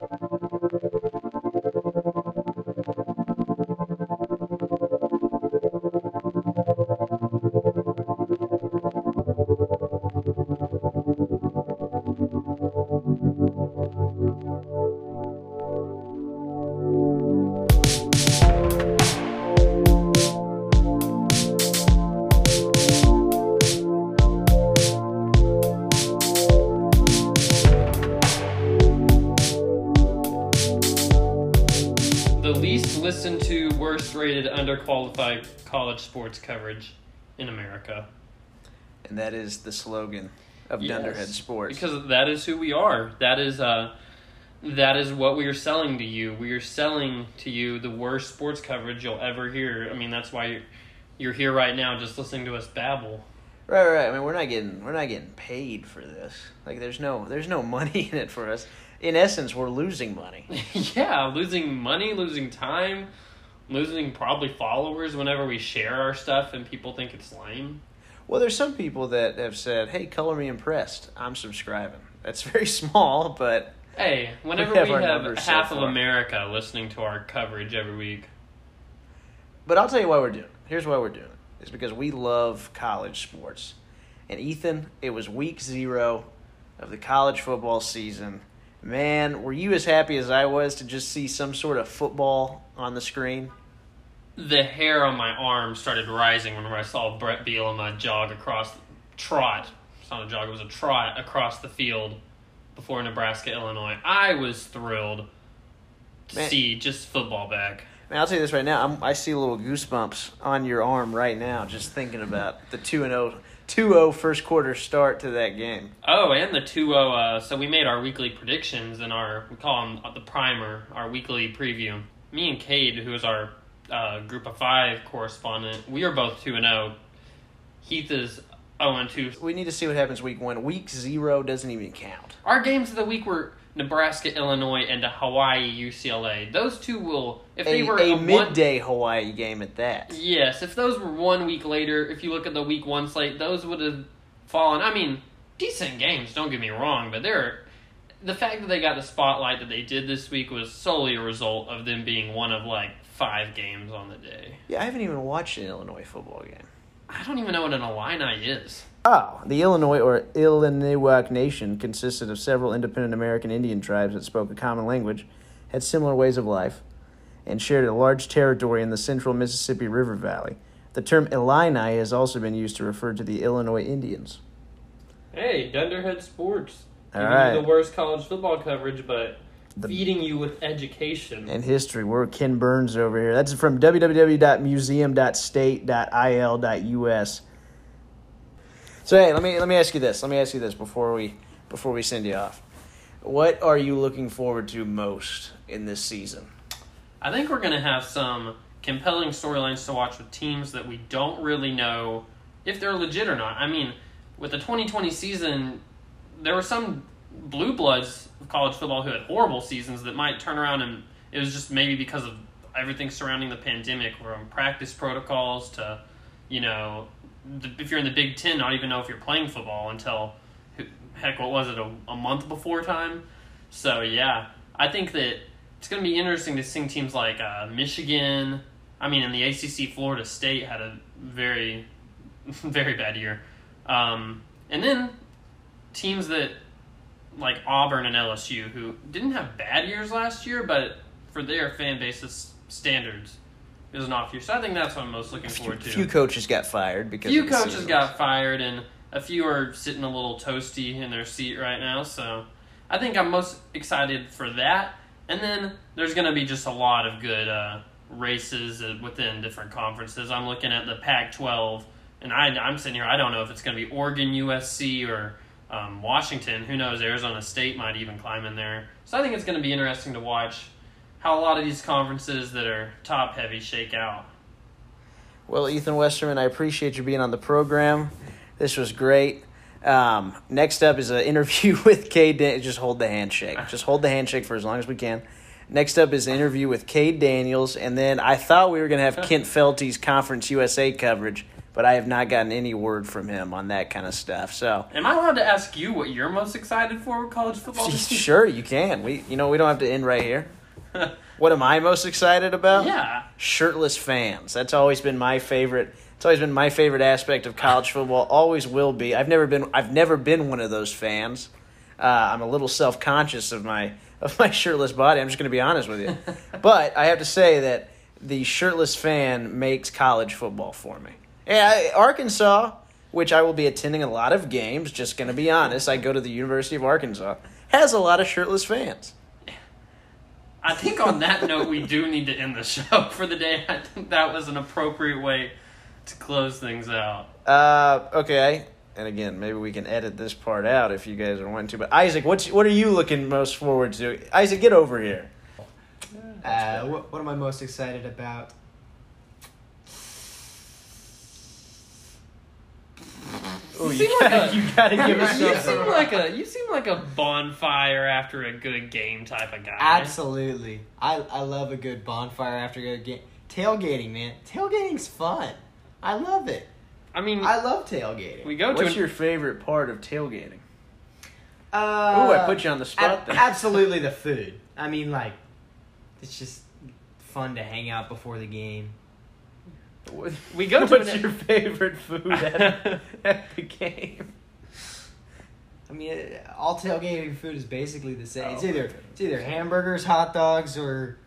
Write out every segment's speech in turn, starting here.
The rated, underqualified college sports coverage in America. And that is the slogan of Yes. Dunderhead Sports. Because that is who we are. That is uh that is what we are selling to you. We are selling to you the worst sports coverage you'll ever hear. I mean, that's why you're, you're here right now just listening to us babble. Right, right. I mean, we're not getting we're not getting paid for this. Like, there's no there's no money in it for us. In essence, we're losing money. yeah, losing money, losing time, losing probably followers whenever we share our stuff and people think it's lame. Well, there's some people that have said, "Hey, color me impressed. I'm subscribing." That's very small, but Hey, whenever have we have, numbers so half of. America listening to our coverage every week, but I'll tell you why we're doing. it. Here's why we're doing it. It's because we love college sports. And Ethan, it was week 0 of the college football season. Man, were you as happy as I was to just see some sort of football on the screen? the hair on my arm started rising whenever I saw Brett Bielema jog across, trot. It's not a jog, it was a trot across the field before Nebraska, Illinois. I was thrilled to Man. see just football back. Man, I'll tell you this right now. I'm, I see little goosebumps on your arm right now just thinking about the 2 and 0 2-0 first quarter start to that game. Oh, and the 2 0. Uh, so we made our weekly predictions and our, we call them the primer, our weekly preview. Me and Cade, who is our uh, group of five correspondent, we are both 2 and 0. Heath is 0 and 2. We need to see what happens week 1. Week 0 doesn't even count. Our games of the week were Nebraska, Illinois, and a Hawaii, UCLA. Those two will, if they A, were a one- midday Hawaii game at that. yes, if those were one week later, if you look at the week one slate, those would have fallen. I mean, decent games. Don't get me wrong, but they're the fact that they got the spotlight that they did this week was solely a result of them being one of like five games on the day. Yeah, I haven't even watched an Illinois football game. I don't even know what an Illini is. Oh, the Illinois or Illiniwek Nation consisted of several independent American Indian tribes that spoke a common language, had similar ways of life, and shared a large territory in the central Mississippi River Valley. The term Illini has also been used to refer to the Illinois Indians. Hey, Dunderhead Sports. All Giving you the worst college football coverage, but The- feeding you with education. And history, we're Ken Burns over here. That's from www.museum.state.il.us. So hey, let me let me ask you this. Let me ask you this before we before we send you off. What are you looking forward to most in this season? I think we're going to have some compelling storylines to watch with teams that we don't really know if they're legit or not. I mean, with the 2020 season, there were some blue bloods of college football who had horrible seasons that might turn around and it was just maybe because of everything surrounding the pandemic, from practice protocols to, you know, if you're in the Big Ten, not even know if you're playing football until, heck, what was it, a, a month before time? So, yeah, I think that it's going to be interesting to see teams like uh, Michigan. I mean, in the ACC, Florida State had a very, very bad year. Um, and then teams that, like Auburn and LSU, who didn't have bad years last year, but for their fan base's standards, was an off year. So I think that's what I'm most looking forward to. few coaches got fired because few coaches got fired, and a few are sitting a little toasty in their seat right now. So I think I'm most excited for that. And then there's going to be just a lot of good uh, races uh, within different conferences. I'm looking at the Pac-12, and I, I'm sitting here. I don't know if it's going to be Oregon, USC, or um, Washington. Who knows? Arizona State might even climb in there. So I think it's going to be interesting to watch how a lot of these conferences that are top heavy shake out. Well, Ethan Westerman, I appreciate you being on the program. This was great. Um, next up is an interview with Cade. Dan- just hold the handshake. Just hold the handshake for as long as we can. Next up is an interview with Cade Daniels, and then I thought we were going to have Kent Felty's Conference USA coverage, but I have not gotten any word from him on that kind of stuff. So Am I allowed to ask you what you're most excited for with college football? sure, you can. We, you know, we don't have to end right here. What am I most excited about? yeah. shirtless fans. That's always been my favorite. It's always been my favorite aspect of college football. Always will be. I've never been. I've never been one of those fans. Uh, I'm a little self conscious of my of my shirtless body. I'm just going to be honest with you. but I have to say that the shirtless fan makes college football for me. Yeah, Arkansas, which I will be attending a lot of games. Just going to be honest. I go to the University of Arkansas. Has a lot of shirtless fans. I think on that note, we do need to end the show for the day. I think that was an appropriate way to close things out. Uh, okay. And again, maybe we can edit this part out if you guys are wanting to. But Isaac, what's what are you looking most forward to? Isaac, get over here. Uh, what, what am I most excited about? Ooh, You you, seem like gotta, a- you gotta give us you something. seem like a you seem like a bonfire after a good game type of guy. Absolutely. I, I love a good bonfire after a good game. Tailgating, man. Tailgating's fun. I love it. I mean, I love tailgating. we go to What's an, your favorite part of tailgating? Uh, Ooh, I put you on the spot ab- absolutely the food. I mean, like, it's just fun to hang out before the game. What- We go to What's an- your favorite food at, at the game? I mean, all tailgating food is basically the same. it's Oh, either it's either hamburgers, hot dogs, or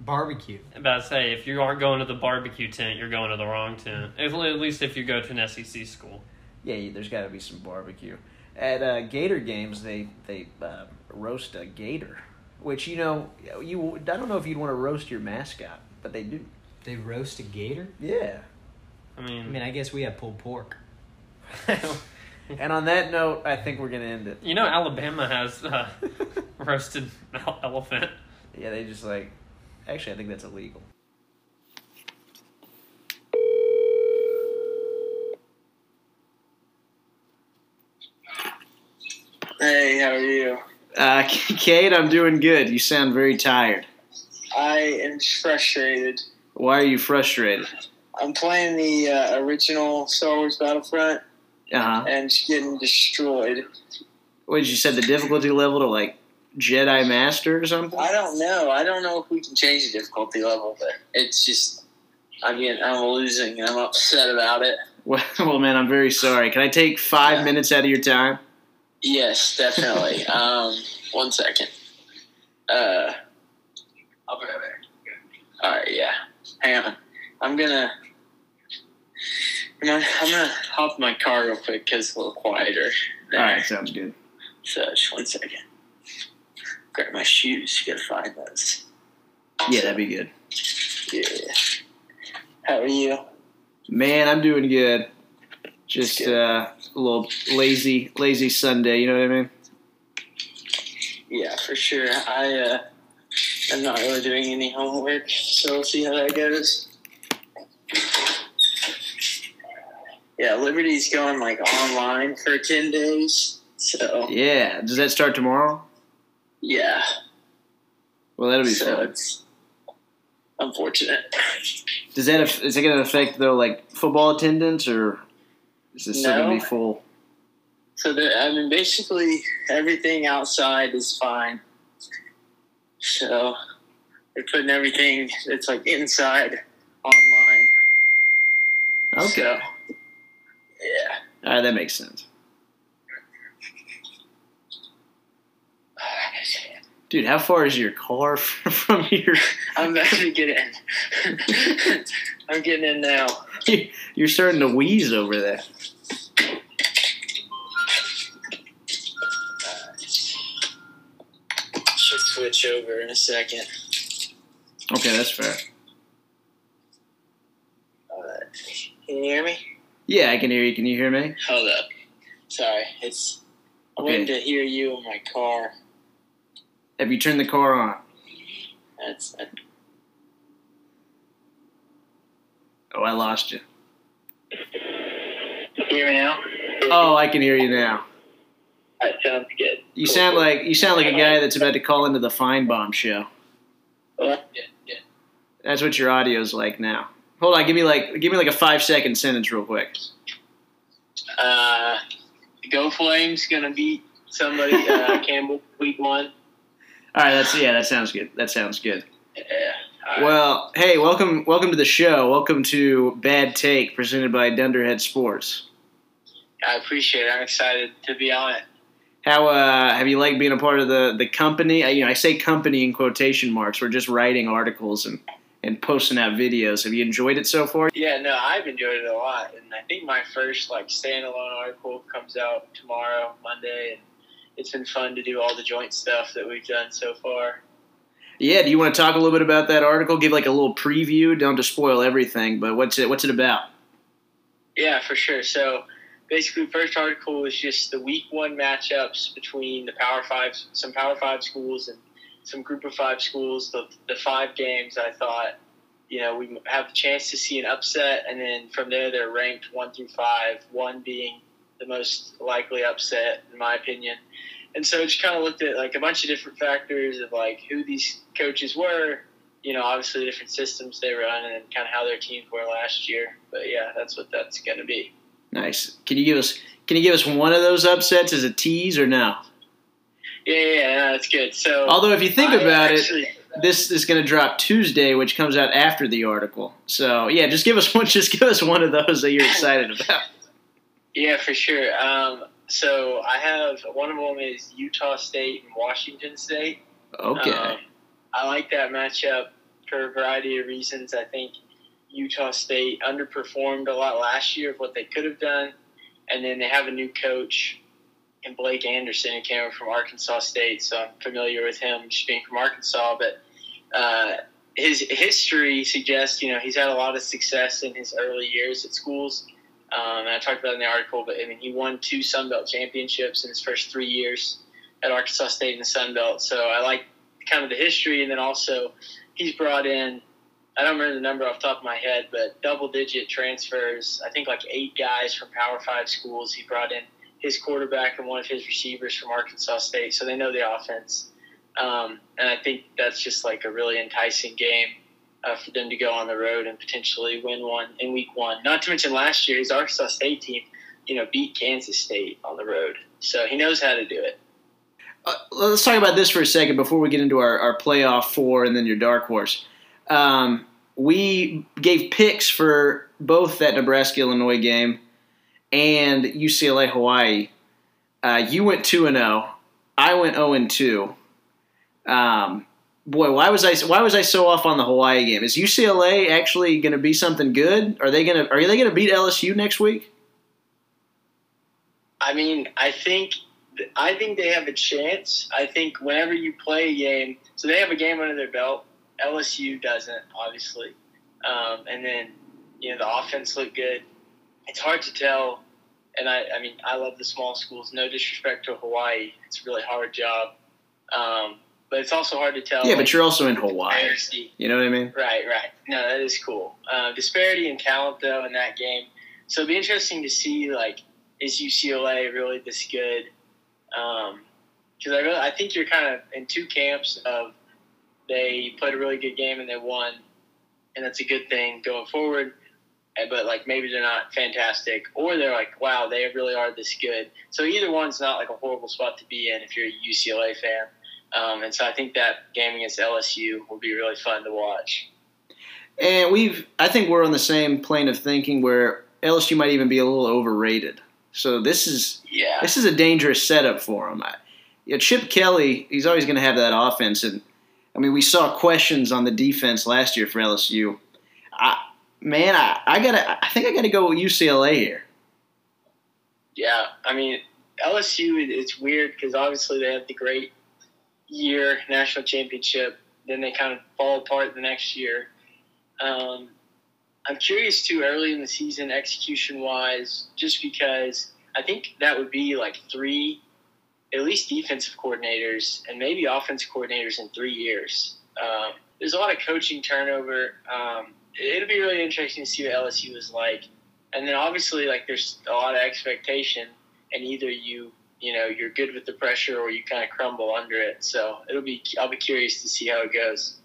barbecue. I'm about to say if you aren't going to the barbecue tent, you're going to the wrong tent. If, at least if you go to an SEC school. Yeah, there's got to be some barbecue. At uh, Gator games, they they uh, roast a gator, which you know you. I don't know if you'd want to roast your mascot, but they do. They roast a gator. Yeah. I mean, I mean, I guess we have pulled pork. and on that note, I think we're gonna end it. you know, Alabama has uh, roasted elephant. Yeah, they just like. Actually, I think that's illegal. Hey, how are you? Uh, Cade, I'm doing good. You sound very tired. I am frustrated. Why are you frustrated? I'm playing the uh, original Star Wars Battlefront Uh huh. and it's getting destroyed. What did you set the difficulty level to like Jedi Master or something? I don't know. I don't know if we can change the difficulty level, but it's just I'm getting, I'm losing and I'm upset about it. Well, well, man, I'm very sorry. Can I take five Yeah. minutes out of your time? Yes, definitely. um, one second. Uh, I'll be right back. All right, yeah. Hang on. I'm gonna. I'm gonna, I'm gonna hop in my car real quick because it's a little quieter. All right, sounds good. So just one second. Grab my shoes. Gotta find those. Yeah, that'd be good. Yeah. How are you? Man, I'm doing good. Just Good. uh, a little lazy, lazy Sunday. You know what I mean? Yeah, for sure. I uh, I'm not really doing any homework, so we'll see how that goes. Yeah, Liberty's going like online for ten days. So Yeah. Does that start tomorrow? yeah, Well, that'll be so fun. it's unfortunate. Does that it going to affect though, like football attendance, or is this still going to be full? So the, I mean, basically everything outside is fine. So they're putting everything that's like inside online. Okay. So, yeah. All right, that makes sense. Dude, how far is your car from here? I'm about to get in. I'm getting in now. You're starting to wheeze over there. Switch over in a second. Okay, that's fair. Alright. Can you hear me? Yeah, I can hear you. Can you hear me? Hold up. Sorry, it's. Okay. to hear you in my car. Have you turned the car on? That's. Oh, I lost you. Hear me now? Oh, I can hear you now. That sounds good. You sound like you sound like a guy that's about to call into the Finebaum show. Well, yeah, yeah. That's what your audio's like now. Hold on, give me like give me like a five second sentence real quick. Uh, Go Flames gonna beat somebody uh, Campbell week one. All right, that's yeah, that sounds good. That sounds good. Yeah. all right. Well, hey, welcome welcome to the show. Welcome to Bad Take presented by Dunderhead Sports. I appreciate it. I'm excited to be on it. How uh, have you liked being a part of the the company? Uh, You know, I say company in quotation marks. We're just writing articles and and posting out videos. Have you enjoyed it so far? Yeah, no, I've enjoyed it a lot, and I think my first like standalone article comes out tomorrow, Monday, and it's been fun to do all the joint stuff that we've done so far. Yeah. Do you want to talk a little bit about that article? Give like a little preview. Don't to spoil everything, but what's it what's it about? Yeah, for sure. So basically, first article was just the week one matchups between the Power Five, some Power Five schools, and some Group of Five schools. The the five games I thought, you know, we have the chance to see an upset, and then from there they're ranked one through five. One being the most likely upset, in my opinion. And so it just kind of looked at like a bunch of different factors of like who these coaches were, you know, obviously the different systems they run, and kind of how their teams were last year. But yeah, that's what that's going to be. Nice. Can you give us Can you give us one of those upsets as a tease or no? Yeah, yeah, no, that's good. So, Although if you think I about actually- it, this is going to drop Tuesday, which comes out after the article. So yeah, just give us one. Just give us one of those that you're excited about. yeah, for sure. Um, so I have one of them is Utah State and Washington State. Okay. Um, I like that matchup for a variety of reasons. I think Utah State underperformed a lot last year of what they could have done, and then they have a new coach and Blake Anderson who came from Arkansas State, so I'm familiar with him just being from Arkansas. But uh, his history suggests, you know, he's had a lot of success in his early years at schools. Um, and I talked about in the article, but I mean, he won two Sun Belt championships in his first three years at Arkansas State in the Sun Belt. So I like kind of the history, and then also he's brought in. I don't remember the number off the top of my head, but double digit transfers. I think like eight guys from Power Five schools. He brought in his quarterback and one of his receivers from Arkansas State, so they know the offense. Um, and I think that's just like a really enticing game uh, for them to go on the road and potentially win one in week one. Not to mention last year, his Arkansas State team, you know, beat Kansas State on the road, so he knows how to do it. Uh, let's talk about this for a second before we get into our, our playoff four and then your dark horse. Um, we gave picks for both that Nebraska Illinois game and UCLA Hawaii. Uh, you went two and zero. I went zero and two. Um, boy, why was I why was I so off on the Hawaii game? Is UCLA actually going to be something good? Are they going to are they going to beat LSU next week? I mean, I think I think they have a chance. I think whenever you play a game, so they have a game under their belt. LSU doesn't, obviously, um, and then you know the offense looked good. It's hard to tell, and I, I mean, I love the small schools. No disrespect to Hawaii, it's a really hard job, um, but it's also hard to tell. Yeah, like, but you're also in Hawaii. You know what I mean? Right, right. No, that is cool. Uh, disparity in talent, though, in that game. So it'd be interesting to see, like, is UCLA really this good? Because I really, I think you're kind of in two camps of they played a really good game and they won, and that's a good thing going forward. eh, But like maybe they're not fantastic, or they're like, wow, they really are this good. So either one's not like a horrible spot to be in if you're a UCLA fan. Um, and so I think that game against LSU will be really fun to watch. And we've, I think we're on the same plane of thinking where LSU might even be a little overrated. So this is Yeah. this is a dangerous setup for them. I, you know, Chip Kelly, he's always going to have that offense, and I mean, we saw questions on the defense last year for LSU. I, man, I, I gotta, I think I gotta go with UCLA here. Yeah, I mean LSU. It's weird because obviously they had the great year national championship, then they kind of fall apart the next year. Um, I'm curious too early in the season, execution wise, just because I think that would be like three, at least defensive coordinators and maybe offensive coordinators in three years. Um, there's a lot of coaching turnover. Um, it'll be really interesting to see what LSU is like. And then obviously, like there's a lot of expectation, and either you you know you're good with the pressure or you kind of crumble under it. So it'll be I'll be curious to see how it goes.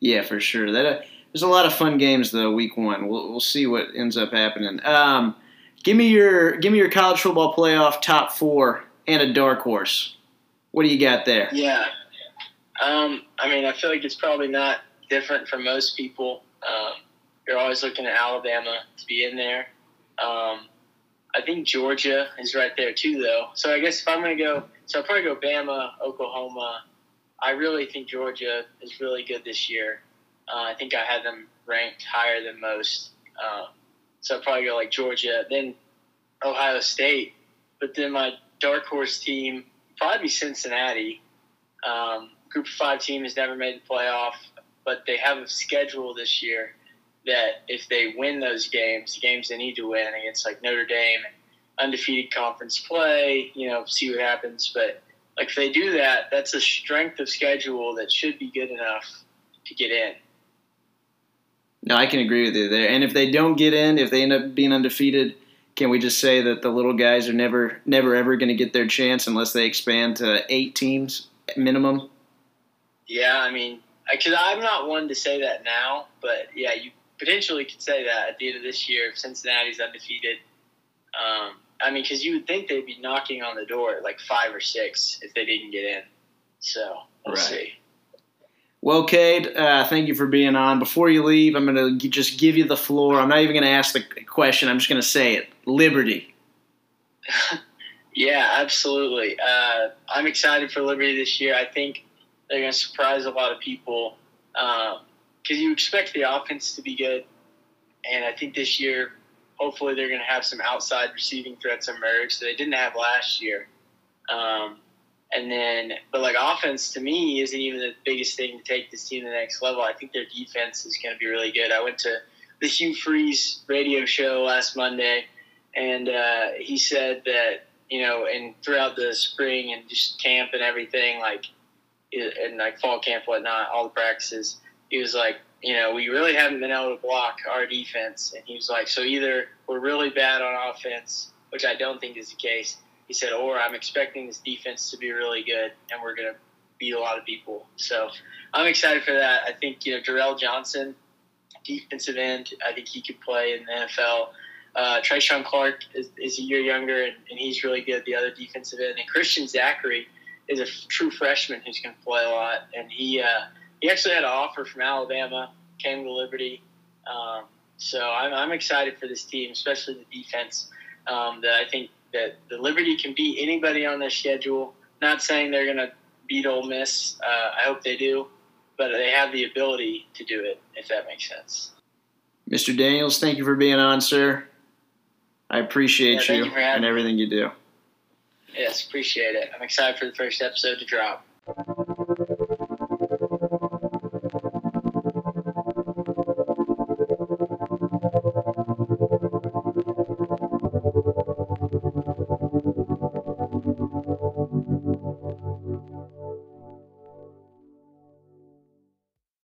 Yeah, for sure. That uh, There's a lot of fun games though. Week one, we'll we'll see what ends up happening. Um, give me your give me your college football playoff top four and a dark horse. What do you got there? Yeah. Um, I mean, I feel like it's probably not different for most people. Um, you're always looking at Alabama to be in there. Um, I think Georgia is right there too, though. So I guess if I'm going to go, so I'll probably go Bama, Oklahoma. I really think Georgia is really good this year. Uh, I think I had them ranked higher than most. Um, so I'll probably go like Georgia, then Ohio State. But then my dark horse team probably Cincinnati. Um, group five team has never made the playoff, but they have a schedule this year that if they win those games, the games they need to win against like Notre Dame, undefeated conference play, you know, see what happens. But like if they do that, that's a strength of schedule that should be good enough to get in. No, I can agree with you there. And if they don't get in, if they end up being undefeated, can we just say that the little guys are never, never, ever going to get their chance unless they expand to eight teams minimum? Yeah, I mean, because I'm not one to say that now, but yeah, you potentially could say that at the end of this year if Cincinnati's undefeated. Um, I mean, because you would think they'd be knocking on the door at like five or six if they didn't get in. So we'll Right. see. Well, Cade, uh, thank you for being on. Before you leave, I'm going to just give you the floor. I'm not even going to ask the question. I'm just going to say it. Liberty. Yeah, absolutely. Uh, I'm excited for Liberty this year. I think they're going to surprise a lot of people because you expect the offense to be good, and I think this year, hopefully, they're going to have some outside receiving threats emerge that they didn't have last year. Um, and then, but like offense to me isn't even the biggest thing to take this team to the next level. I think their defense is going to be really good. I went to the Hugh Freeze radio show last Monday, and uh, he said that you know, and throughout the spring and just camp and everything, like, and like fall camp, whatnot, all the practices, he was like, you know, we really haven't been able to block our defense. And he was like, so either we're really bad on offense, which I don't think is the case. He said, or I'm expecting this defense to be really good and we're going to beat a lot of people. So I'm excited for that. I think, you know, Durrell Johnson, defensive end, I think he could play in the NFL. Uh, TreShaun Clark is, is a year younger, and, and he's really good. The other defensive end, and Christian Zachary is a f- true freshman who's going to play a lot. And he uh, he actually had an offer from Alabama, came to Liberty. Um, so I'm, I'm excited for this team, especially the defense. Um, that I think that the Liberty can beat anybody on their schedule. Not saying they're going to beat Ole Miss. Uh, I hope they do, but they have the ability to do it. If that makes sense. Mr. Daniels, thank you for being on, sir. I appreciate Yeah, you you and me. everything you do. Yes, appreciate it. I'm excited for the first episode to drop.